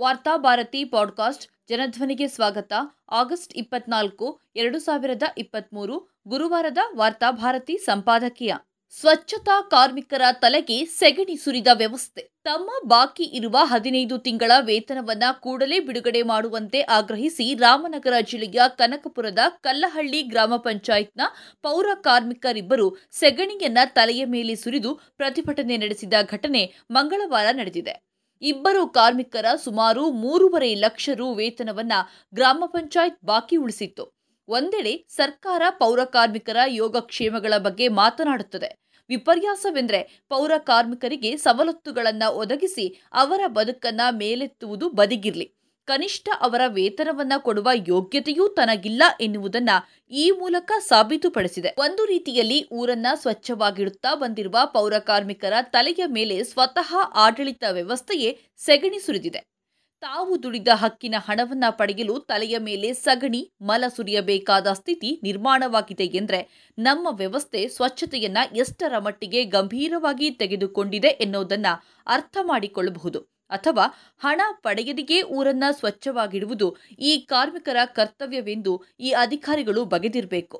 Varthabharati podcast ಜನಧ್ವನಿಗೆ ಸ್ವಾಗತ. August ಇಪ್ಪತ್ನಾಲ್ಕು, ಎರಡು ಸಾವಿರದ ಇಪ್ಪತ್ತ್ಮೂರು ಗುರುವಾರದ ವಾರ್ತಾಭಾರತಿ ಸಂಪಾದಕೀಯ. ಸ್ವಚ್ಛತಾ ಕಾರ್ಮಿಕರ ತಲೆಗೆ ಸೆಗಣಿ ಸುರಿದ ವ್ಯವಸ್ಥೆ. ತಮ್ಮ ಬಾಕಿ ಇರುವ ಹದಿನೈದು ತಿಂಗಳ ವೇತನವನ್ನ ಕೂಡಲೇ ಬಿಡುಗಡೆ ಮಾಡುವಂತೆ ಆಗ್ರಹಿಸಿ ರಾಮನಗರ ಜಿಲ್ಲೆಯ ಕನಕಪುರದ ಕಲ್ಲಹಳ್ಳಿ ಗ್ರಾಮ ಪಂಚಾಯತ್ನ ಪೌರ ಕಾರ್ಮಿಕರಿಬ್ಬರು ಸೆಗಣಿಯನ್ನ ತಲೆಯ ಮೇಲೆ ಸುರಿದು ಪ್ರತಿಭಟನೆ ನಡೆಸಿದ ಘಟನೆ ಮಂಗಳವಾರ ನಡೆದಿದೆ. ಇಬ್ಬರು ಕಾರ್ಮಿಕರ ಸುಮಾರು ಮೂರುವರೆ ಲಕ್ಷ ರು ವೇತನವನ್ನ ಗ್ರಾಮ ಪಂಚಾಯತ್ ಬಾಕಿ ಉಳಿಸಿತ್ತು. ಒಂದೆಡೆ ಸರ್ಕಾರ ಪೌರ ಕಾರ್ಮಿಕರ ಯೋಗಕ್ಷೇಮಗಳ ಬಗ್ಗೆ ಮಾತನಾಡುತ್ತದೆ. ವಿಪರ್ಯಾಸವೆಂದರೆ ಪೌರ ಕಾರ್ಮಿಕರಿಗೆ ಸವಲತ್ತುಗಳನ್ನು ಒದಗಿಸಿ ಅವರ ಬದುಕನ್ನ ಮೇಲೆತ್ತುವುದು ಬದಿಗಿರ್ಲಿ. ಕನಿಷ್ಠ ಅವರ ವೇತನವನ್ನ ಕೊಡುವ ಯೋಗ್ಯತೆಯೂ ತನಗಿಲ್ಲ ಎನ್ನುವುದನ್ನ ಈ ಮೂಲಕ ಸಾಬೀತುಪಡಿಸಿದೆ. ಒಂದು ರೀತಿಯಲ್ಲಿ ಊರನ್ನ ಸ್ವಚ್ಛವಾಗಿಡುತ್ತಾ ಬಂದಿರುವ ಪೌರ ಕಾರ್ಮಿಕರ ತಲೆಯ ಮೇಲೆ ಸ್ವತಃ ಆಡಳಿತ ವ್ಯವಸ್ಥೆಯೇ ಸೆಗಣಿ ಸುರಿದಿದೆ. ತಾವು ದುಡಿದ ಹಕ್ಕಿನ ಹಣವನ್ನ ಪಡೆಯಲು ತಲೆಯ ಮೇಲೆ ಸಗಣಿ, ಮಲ ಸುರಿಯಬೇಕಾದ ಸ್ಥಿತಿ ನಿರ್ಮಾಣವಾಗಿದೆ ಎಂದರೆ ನಮ್ಮ ವ್ಯವಸ್ಥೆ ಸ್ವಚ್ಛತೆಯನ್ನ ಎಷ್ಟರ ಮಟ್ಟಿಗೆ ಗಂಭೀರವಾಗಿ ತೆಗೆದುಕೊಂಡಿದೆ ಎನ್ನುವುದನ್ನ ಅರ್ಥ ಮಾಡಿಕೊಳ್ಳಬಹುದು. ಅಥವಾ ಹಣ ಪಡೆಯದಿಗೆ ಊರನ್ನ ಸ್ವಚ್ಛವಾಗಿಡುವುದು ಈ ಕಾರ್ಮಿಕರ ಕರ್ತವ್ಯವೆಂದು ಈ ಅಧಿಕಾರಿಗಳು ಬಗೆದಿರಬೇಕು.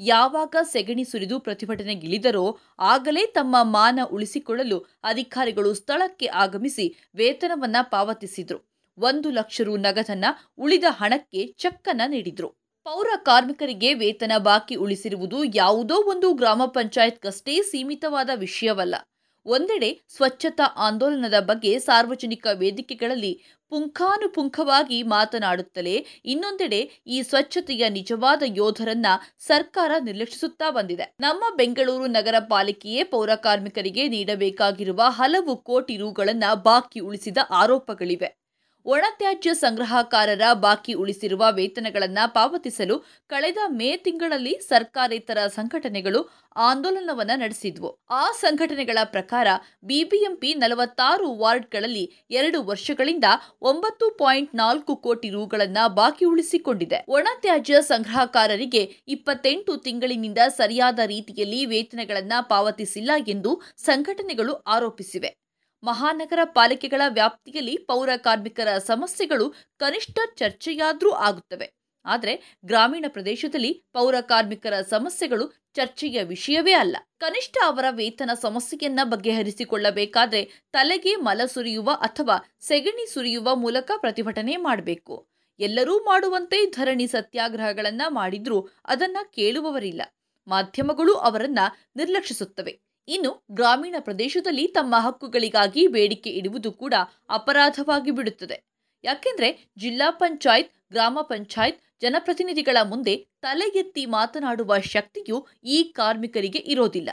ಯಾವಾಗ ಸೆಗಣಿ ಸುರಿದು ಪ್ರತಿಭಟನೆಗಿಳಿದರೋ ಆಗಲೇ ತಮ್ಮ ಮಾನ ಉಳಿಸಿಕೊಳ್ಳಲು ಅಧಿಕಾರಿಗಳು ಸ್ಥಳಕ್ಕೆ ಆಗಮಿಸಿ ವೇತನವನ್ನ ಪಾವತಿಸಿದ್ರು. ಒಂದು ಲಕ್ಷ ರು ನಗದನ್ನ ಉಳಿದ ಹಣಕ್ಕೆ ಚೆಕ್ಕನ್ನ ನೀಡಿದ್ರು. ಪೌರ ಕಾರ್ಮಿಕರಿಗೆ ವೇತನ ಬಾಕಿ ಉಳಿಸಿರುವುದು ಯಾವುದೋ ಒಂದು ಗ್ರಾಮ ಪಂಚಾಯತ್ಗಷ್ಟೇ ಸೀಮಿತವಾದ ವಿಷಯವಲ್ಲ. ಒಂದೆಡೆ ಸ್ವಚ್ಛತಾ ಆಂದೋಲನದ ಬಗ್ಗೆ ಸಾರ್ವಜನಿಕ ವೇದಿಕೆಗಳಲ್ಲಿ ಪುಂಖಾನುಪುಂಖವಾಗಿ ಮಾತನಾಡುತ್ತಲೇ ಇನ್ನೊಂದೆಡೆ ಈ ಸ್ವಚ್ಛತೆಯ ನಿಜವಾದ ಯೋಧರನ್ನ ಸರ್ಕಾರ ನಿರ್ಲಕ್ಷಿಸುತ್ತಾ ಬಂದಿದೆ. ನಮ್ಮ ಬೆಂಗಳೂರು ನಗರ ಪಾಲಿಕೆಯೇ ಪೌರ ಕಾರ್ಮಿಕರಿಗೆ ನೀಡಬೇಕಾಗಿರುವ ಹಲವು ಕೋಟಿ ರುಗಳನ್ನ ಬಾಕಿ ಉಳಿಸಿದ ಆರೋಪಗಳಿವೆ. ಒಣತ್ಯಾಜ್ಯ ಸಂಗ್ರಹಕಾರರ ಬಾಕಿ ಉಳಿಸಿರುವ ವೇತನಗಳನ್ನು ಪಾವತಿಸಲು ಕಳೆದ ಮೇ ತಿಂಗಳಲ್ಲಿ ಸರ್ಕಾರೇತರ ಸಂಘಟನೆಗಳು ಆಂದೋಲನವನ್ನು ನಡೆಸಿದ್ವು. ಆ ಸಂಘಟನೆಗಳ ಪ್ರಕಾರ ಬಿಬಿಎಂಪಿ ನಲವತ್ತಾರು ವಾರ್ಡ್ಗಳಲ್ಲಿ ಎರಡು ವರ್ಷಗಳಿಂದ ಒಂಬತ್ತು ಪಾಯಿಂಟ್ ನಾಲ್ಕು ಕೋಟಿ ರೂಗಳನ್ನು ಬಾಕಿ ಉಳಿಸಿಕೊಂಡಿದೆ. ಒಣತ್ಯಾಜ್ಯ ಸಂಗ್ರಹಕಾರರಿಗೆ ಇಪ್ಪತ್ತೆಂಟು ತಿಂಗಳಿನಿಂದ ಸರಿಯಾದ ರೀತಿಯಲ್ಲಿ ವೇತನಗಳನ್ನು ಪಾವತಿಸಿಲ್ಲ ಎಂದು ಸಂಘಟನೆಗಳು ಆರೋಪಿಸಿವೆ. ಮಹಾನಗರ ಪಾಲಿಕೆಗಳ ವ್ಯಾಪ್ತಿಯಲ್ಲಿ ಪೌರ ಕಾರ್ಮಿಕರ ಸಮಸ್ಯೆಗಳು ಕನಿಷ್ಠ ಚರ್ಚೆಯಾದರೂ ಆಗುತ್ತವೆ. ಆದರೆ ಗ್ರಾಮೀಣ ಪ್ರದೇಶದಲ್ಲಿ ಪೌರ ಕಾರ್ಮಿಕರ ಸಮಸ್ಯೆಗಳು ಚರ್ಚೆಯ ವಿಷಯವೇ ಅಲ್ಲ. ಕನಿಷ್ಠ ಅವರ ವೇತನ ಸಮಸ್ಯೆಯನ್ನ ಬಗೆಹರಿಸಿಕೊಳ್ಳಬೇಕಾದ್ರೆ ತಲೆಗೆ ಮಲ ಸುರಿಯುವ ಅಥವಾ ಸೆಗಣಿ ಸುರಿಯುವ ಮೂಲಕ ಪ್ರತಿಭಟನೆ ಮಾಡಬೇಕು. ಎಲ್ಲರೂ ಮಾಡುವಂತೆ ಧರಣಿ ಸತ್ಯಾಗ್ರಹಗಳನ್ನ ಮಾಡಿದ್ರೂ ಅದನ್ನ ಕೇಳುವವರಿಲ್ಲ. ಮಾಧ್ಯಮಗಳು ಅವರನ್ನ ನಿರ್ಲಕ್ಷಿಸುತ್ತವೆ. ಇನ್ನು ಗ್ರಾಮೀಣ ಪ್ರದೇಶದಲ್ಲಿ ತಮ್ಮ ಹಕ್ಕುಗಳಿಗಾಗಿ ಬೇಡಿಕೆ ಇಡುವುದು ಕೂಡ ಅಪರಾಧವಾಗಿ ಬಿಡುತ್ತದೆ. ಯಾಕೆಂದ್ರೆ ಜಿಲ್ಲಾ ಪಂಚಾಯತ್, ಗ್ರಾಮ ಪಂಚಾಯತ್, ಜನಪ್ರತಿನಿಧಿಗಳ ಮುಂದೆ ತಲೆ ಎತ್ತಿ ಮಾತನಾಡುವ ಶಕ್ತಿಯು ಈ ಕಾರ್ಮಿಕರಿಗೆ ಇರೋದಿಲ್ಲ.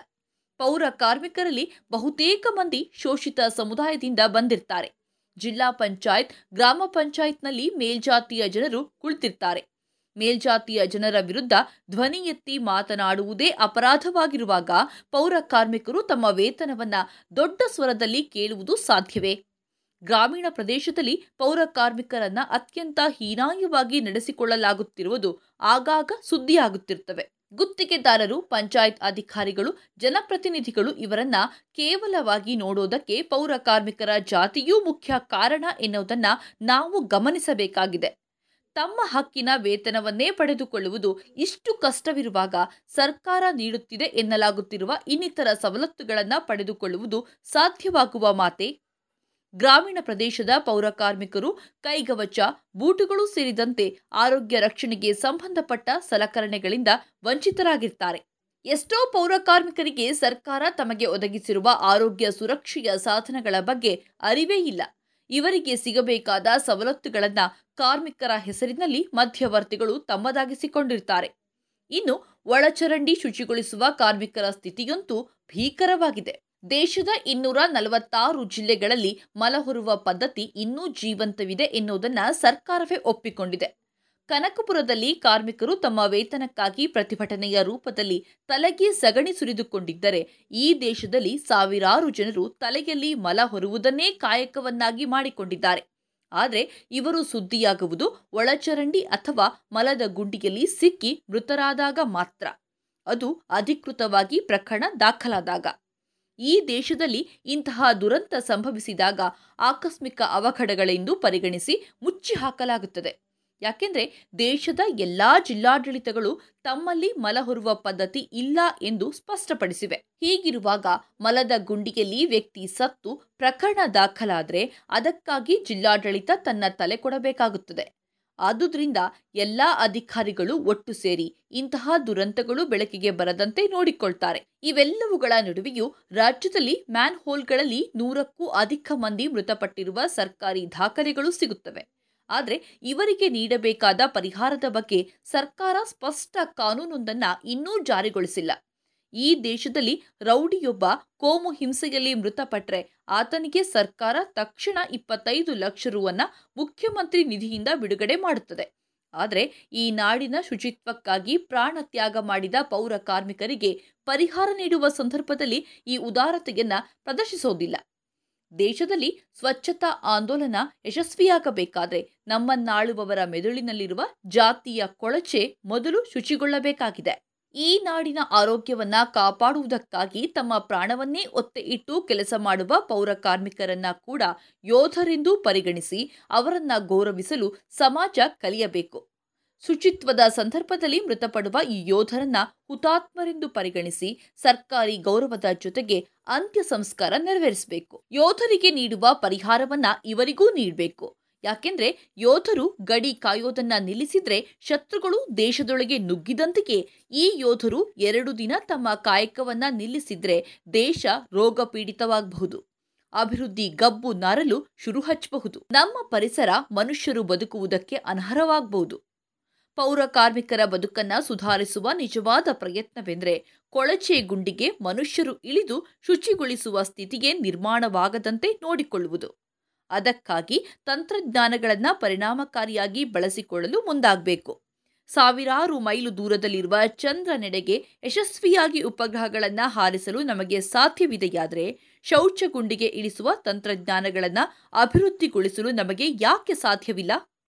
ಪೌರ ಕಾರ್ಮಿಕರಲ್ಲಿ ಬಹುತೇಕ ಮಂದಿ ಶೋಷಿತ ಸಮುದಾಯದಿಂದ ಬಂದಿರ್ತಾರೆ. ಜಿಲ್ಲಾ ಪಂಚಾಯತ್, ಗ್ರಾಮ ಪಂಚಾಯತ್ನಲ್ಲಿ ಮೇಲ್ಜಾತಿಯ ಜನರು ಕುಳಿತಿರ್ತಾರೆ. ಮೇಲ್ಜಾತಿಯ ಜನರ ವಿರುದ್ಧ ಧ್ವನಿ ಎತ್ತಿ ಮಾತನಾಡುವುದೇ ಅಪರಾಧವಾಗಿರುವಾಗ ಪೌರ ಕಾರ್ಮಿಕರು ತಮ್ಮ ವೇತನವನ್ನ ದೊಡ್ಡ ಸ್ವರದಲ್ಲಿ ಕೇಳುವುದು ಸಾಧ್ಯವೇ? ಗ್ರಾಮೀಣ ಪ್ರದೇಶದಲ್ಲಿ ಪೌರ ಕಾರ್ಮಿಕರನ್ನ ಅತ್ಯಂತ ಹೀನಾಯವಾಗಿ ನಡೆಸಿಕೊಳ್ಳಲಾಗುತ್ತಿರುವುದು ಆಗಾಗ ಸುದ್ದಿಯಾಗುತ್ತಿರುತ್ತವೆ. ಗುತ್ತಿಗೆದಾರರು, ಪಂಚಾಯತ್ ಅಧಿಕಾರಿಗಳು, ಜನಪ್ರತಿನಿಧಿಗಳು ಇವರನ್ನ ಕೇವಲವಾಗಿ ನೋಡೋದಕ್ಕೆ ಪೌರ ಕಾರ್ಮಿಕರ ಜಾತಿಯೂ ಮುಖ್ಯ ಕಾರಣ ಎನ್ನುವುದನ್ನ ನಾವು ಗಮನಿಸಬೇಕಾಗಿದೆ. ತಮ್ಮ ಹಕ್ಕಿನ ವೇತನವನ್ನೇ ಪಡೆದುಕೊಳ್ಳುವುದು ಇಷ್ಟು ಕಷ್ಟವಿರುವಾಗ ಸರ್ಕಾರ ನೀಡುತ್ತಿದೆ ಎನ್ನಲಾಗುತ್ತಿರುವ ಇನ್ನಿತರ ಸವಲತ್ತುಗಳನ್ನು ಪಡೆದುಕೊಳ್ಳುವುದು ಸಾಧ್ಯವಾಗುವ ಮಾತೆ? ಗ್ರಾಮೀಣ ಪ್ರದೇಶದ ಪೌರ ಕಾರ್ಮಿಕರು ಕೈಗವಚ, ಬೂಟುಗಳು ಸೇರಿದಂತೆ ಆರೋಗ್ಯ ರಕ್ಷಣೆಗೆ ಸಂಬಂಧಪಟ್ಟ ಸಲಕರಣೆಗಳಿಂದ ವಂಚಿತರಾಗಿರ್ತಾರೆ. ಎಷ್ಟೋ ಪೌರ ಕಾರ್ಮಿಕರಿಗೆ ಸರ್ಕಾರ ತಮಗೆ ಒದಗಿಸಿರುವ ಆರೋಗ್ಯ ಸುರಕ್ಷೆಯ ಸಾಧನಗಳ ಬಗ್ಗೆ ಅರಿವೇ ಇಲ್ಲ. ಇವರಿಗೆ ಸಿಗಬೇಕಾದ ಸವಲತ್ತುಗಳನ್ನು ಕಾರ್ಮಿಕರ ಹೆಸರಿನಲ್ಲಿ ಮಧ್ಯವರ್ತಿಗಳು ತಮ್ಮದಾಗಿಸಿಕೊಂಡಿರ್ತಾರೆ. ಇನ್ನು ಒಳಚರಂಡಿ ಶುಚಿಗೊಳಿಸುವ ಕಾರ್ಮಿಕರ ಸ್ಥಿತಿಯಂತೂ ಭೀಕರವಾಗಿದೆ. ದೇಶದ ಇನ್ನೂರ ನಲವತ್ತಾರು ಜಿಲ್ಲೆಗಳಲ್ಲಿ ಮಲಹೊರುವ ಪದ್ಧತಿ ಇನ್ನೂ ಜೀವಂತವಿದೆ ಎನ್ನುವುದನ್ನು ಸರ್ಕಾರವೇ ಒಪ್ಪಿಕೊಂಡಿದೆ. ಕನಕಪುರದಲ್ಲಿ ಕಾರ್ಮಿಕರು ತಮ್ಮ ವೇತನಕ್ಕಾಗಿ ಪ್ರತಿಭಟನೆಯ ರೂಪದಲ್ಲಿ ತಲೆಗೆ ಸಗಣಿ ಸುರಿದುಕೊಂಡಿದ್ದರೆ ಈ ದೇಶದಲ್ಲಿ ಸಾವಿರಾರು ಜನರು ತಲೆಯಲ್ಲಿ ಮಲ ಹೊರುವುದನ್ನೇ ಕಾಯಕವನ್ನಾಗಿ ಮಾಡಿಕೊಂಡಿದ್ದಾರೆ. ಆದರೆ ಇವರು ಸುದ್ದಿಯಾಗುವುದು ಒಳಚರಂಡಿ ಅಥವಾ ಮಲದ ಗುಂಡಿಯಲ್ಲಿ ಸಿಕ್ಕಿ ಮೃತರಾದಾಗ ಮಾತ್ರ. ಅದು ಅಧಿಕೃತವಾಗಿ ಪ್ರಕರಣ ದಾಖಲಾದಾಗ. ಈ ದೇಶದಲ್ಲಿ ಇಂತಹ ದುರಂತ ಸಂಭವಿಸಿದಾಗ ಆಕಸ್ಮಿಕ ಅವಘಡಗಳೆಂದು ಪರಿಗಣಿಸಿ ಮುಚ್ಚಿ ಹಾಕಲಾಗುತ್ತದೆ ಯಾಕೆಂದ್ರೆ ದೇಶದ ಎಲ್ಲಾ ಜಿಲ್ಲಾಡಳಿತಗಳು ತಮ್ಮಲ್ಲಿ ಮಲ ಹೊರುವ ಪದ್ಧತಿ ಇಲ್ಲ ಎಂದು ಸ್ಪಷ್ಟಪಡಿಸಿವೆ. ಹೀಗಿರುವಾಗ ಮಲದ ಗುಂಡಿಯಲ್ಲಿ ವ್ಯಕ್ತಿ ಸತ್ತು ಪ್ರಕರಣ ದಾಖಲಾದರೆ ಅದಕ್ಕಾಗಿ ಜಿಲ್ಲಾಡಳಿತ ತನ್ನ ತಲೆ ಕೊಡಬೇಕಾಗುತ್ತದೆ. ಆದುದರಿಂದ ಎಲ್ಲಾ ಅಧಿಕಾರಿಗಳು ಒಟ್ಟು ಸೇರಿ ಇಂತಹ ದುರಂತಗಳು ಬೆಳಕಿಗೆ ಬರದಂತೆ ನೋಡಿಕೊಳ್ತಾರೆ. ಇವೆಲ್ಲವುಗಳ ನಡುವೆಯೂ ರಾಜ್ಯದಲ್ಲಿ ಮ್ಯಾನ್ ಹೋಲ್ಗಳಲ್ಲಿ ನೂರಕ್ಕೂ ಅಧಿಕ ಮಂದಿ ಮೃತಪಟ್ಟಿರುವ ಸರ್ಕಾರಿ ದಾಖಲೆಗಳು ಸಿಗುತ್ತವೆ. ಆದರೆ ಇವರಿಗೆ ನೀಡಬೇಕಾದ ಪರಿಹಾರದ ಬಗ್ಗೆ ಸರ್ಕಾರ ಸ್ಪಷ್ಟ ಕಾನೂನೊಂದನ್ನ ಇನ್ನೂ ಜಾರಿಗೊಳಿಸಿಲ್ಲ. ಈ ದೇಶದಲ್ಲಿ ರೌಡಿಯೊಬ್ಬ ಕೋಮು ಹಿಂಸೆಯಲ್ಲಿ ಮೃತಪಟ್ಟರೆ ಆತನಿಗೆ ಸರ್ಕಾರ ತಕ್ಷಣ ಇಪ್ಪತ್ತೈದು ಲಕ್ಷ ರುವನ್ನ ಮುಖ್ಯಮಂತ್ರಿ ನಿಧಿಯಿಂದ ಬಿಡುಗಡೆ ಮಾಡುತ್ತದೆ. ಆದರೆ ಈ ನಾಡಿನ ಶುಚಿತ್ವಕ್ಕಾಗಿ ಪ್ರಾಣ ತ್ಯಾಗ ಮಾಡಿದ ಪೌರ ಕಾರ್ಮಿಕರಿಗೆ ಪರಿಹಾರ ನೀಡುವ ಸಂದರ್ಭದಲ್ಲಿ ಈ ಉದಾರತೆಯನ್ನ ಪ್ರದರ್ಶಿಸೋದಿಲ್ಲ. ದೇಶದಲ್ಲಿ ಸ್ವಚ್ಛತಾ ಆಂದೋಲನ ಯಶಸ್ವಿಯಾಗಬೇಕಾದ್ರೆ ನಮ್ಮನ್ನಾಳುವವರ ಮೆದುಳಿನಲ್ಲಿರುವ ಜಾತಿಯ ಕೊಳಚೆ ಮೊದಲು ಶುಚಿಗೊಳ್ಳಬೇಕಾಗಿದೆ. ಈ ನಾಡಿನ ಆರೋಗ್ಯವನ್ನ ಕಾಪಾಡುವುದಕ್ಕಾಗಿ ತಮ್ಮ ಪ್ರಾಣವನ್ನೇ ಒತ್ತೆ ಇಟ್ಟು ಕೆಲಸ ಮಾಡುವ ಪೌರ ಕಾರ್ಮಿಕರನ್ನ ಕೂಡ ಯೋಧರೆಂದು ಪರಿಗಣಿಸಿ ಅವರನ್ನ ಗೌರವಿಸಲು ಸಮಾಜ ಕಲಿಯಬೇಕು. ಶುಚಿತ್ವದ ಸಂದರ್ಭದಲ್ಲಿ ಮೃತಪಡುವ ಈ ಯೋಧರನ್ನ ಹುತಾತ್ಮರೆಂದು ಪರಿಗಣಿಸಿ ಸರ್ಕಾರಿ ಗೌರವದ ಜೊತೆಗೆ ಅಂತ್ಯ ಸಂಸ್ಕಾರ ನೆರವೇರಿಸಬೇಕು. ಯೋಧರಿಗೆ ನೀಡುವ ಪರಿಹಾರವನ್ನ ಇವರಿಗೂ ನೀಡಬೇಕು. ಯಾಕೆಂದ್ರೆ ಯೋಧರು ಗಡಿ ಕಾಯೋದನ್ನ ನಿಲ್ಲಿಸಿದ್ರೆ ಶತ್ರುಗಳು ದೇಶದೊಳಗೆ ನುಗ್ಗಿದಂತೆಯೇ ಈ ಯೋಧರು ಎರಡು ದಿನ ತಮ್ಮ ಕಾಯಕವನ್ನ ನಿಲ್ಲಿಸಿದ್ರೆ ದೇಶ ರೋಗ ಪೀಡಿತವಾಗಬಹುದು ಅಭಿವೃದ್ಧಿ ಗಬ್ಬು ನಾರಲು ಶುರು ಹಚ್ಚಬಹುದು ನಮ್ಮ ಪರಿಸರ ಮನುಷ್ಯರು ಬದುಕುವುದಕ್ಕೆ ಅನರ್ಹವಾಗಬಹುದು. ಪೌರ ಕಾರ್ಮಿಕರ ಬದುಕನ್ನ ಸುಧಾರಿಸುವ ನಿಜವಾದ ಪ್ರಯತ್ನವೆಂದರೆ ಕೊಳಚೆ ಗುಂಡಿಗೆ ಮನುಷ್ಯರು ಇಳಿದು ಶುಚಿಗೊಳಿಸುವ ಸ್ಥಿತಿಗೆ ನಿರ್ಮಾಣವಾಗದಂತೆ ನೋಡಿಕೊಳ್ಳುವುದು. ಅದಕ್ಕಾಗಿ ತಂತ್ರಜ್ಞಾನಗಳನ್ನು ಪರಿಣಾಮಕಾರಿಯಾಗಿ ಬಳಸಿಕೊಳ್ಳಲು ಮುಂದಾಗಬೇಕು. ಸಾವಿರಾರು ಮೈಲು ದೂರದಲ್ಲಿರುವ ಚಂದ್ರನೆಡೆಗೆ ಯಶಸ್ವಿಯಾಗಿ ಉಪಗ್ರಹಗಳನ್ನು ಹಾರಿಸಲು ನಮಗೆ ಸಾಧ್ಯವಿದೆಯಾದರೆ ಶೌಚ ಗುಂಡಿಗೆ ಇಳಿಸುವ ತಂತ್ರಜ್ಞಾನಗಳನ್ನು ಅಭಿವೃದ್ಧಿಗೊಳಿಸಲು ನಮಗೆ ಯಾಕೆ ಸಾಧ್ಯವಿಲ್ಲ?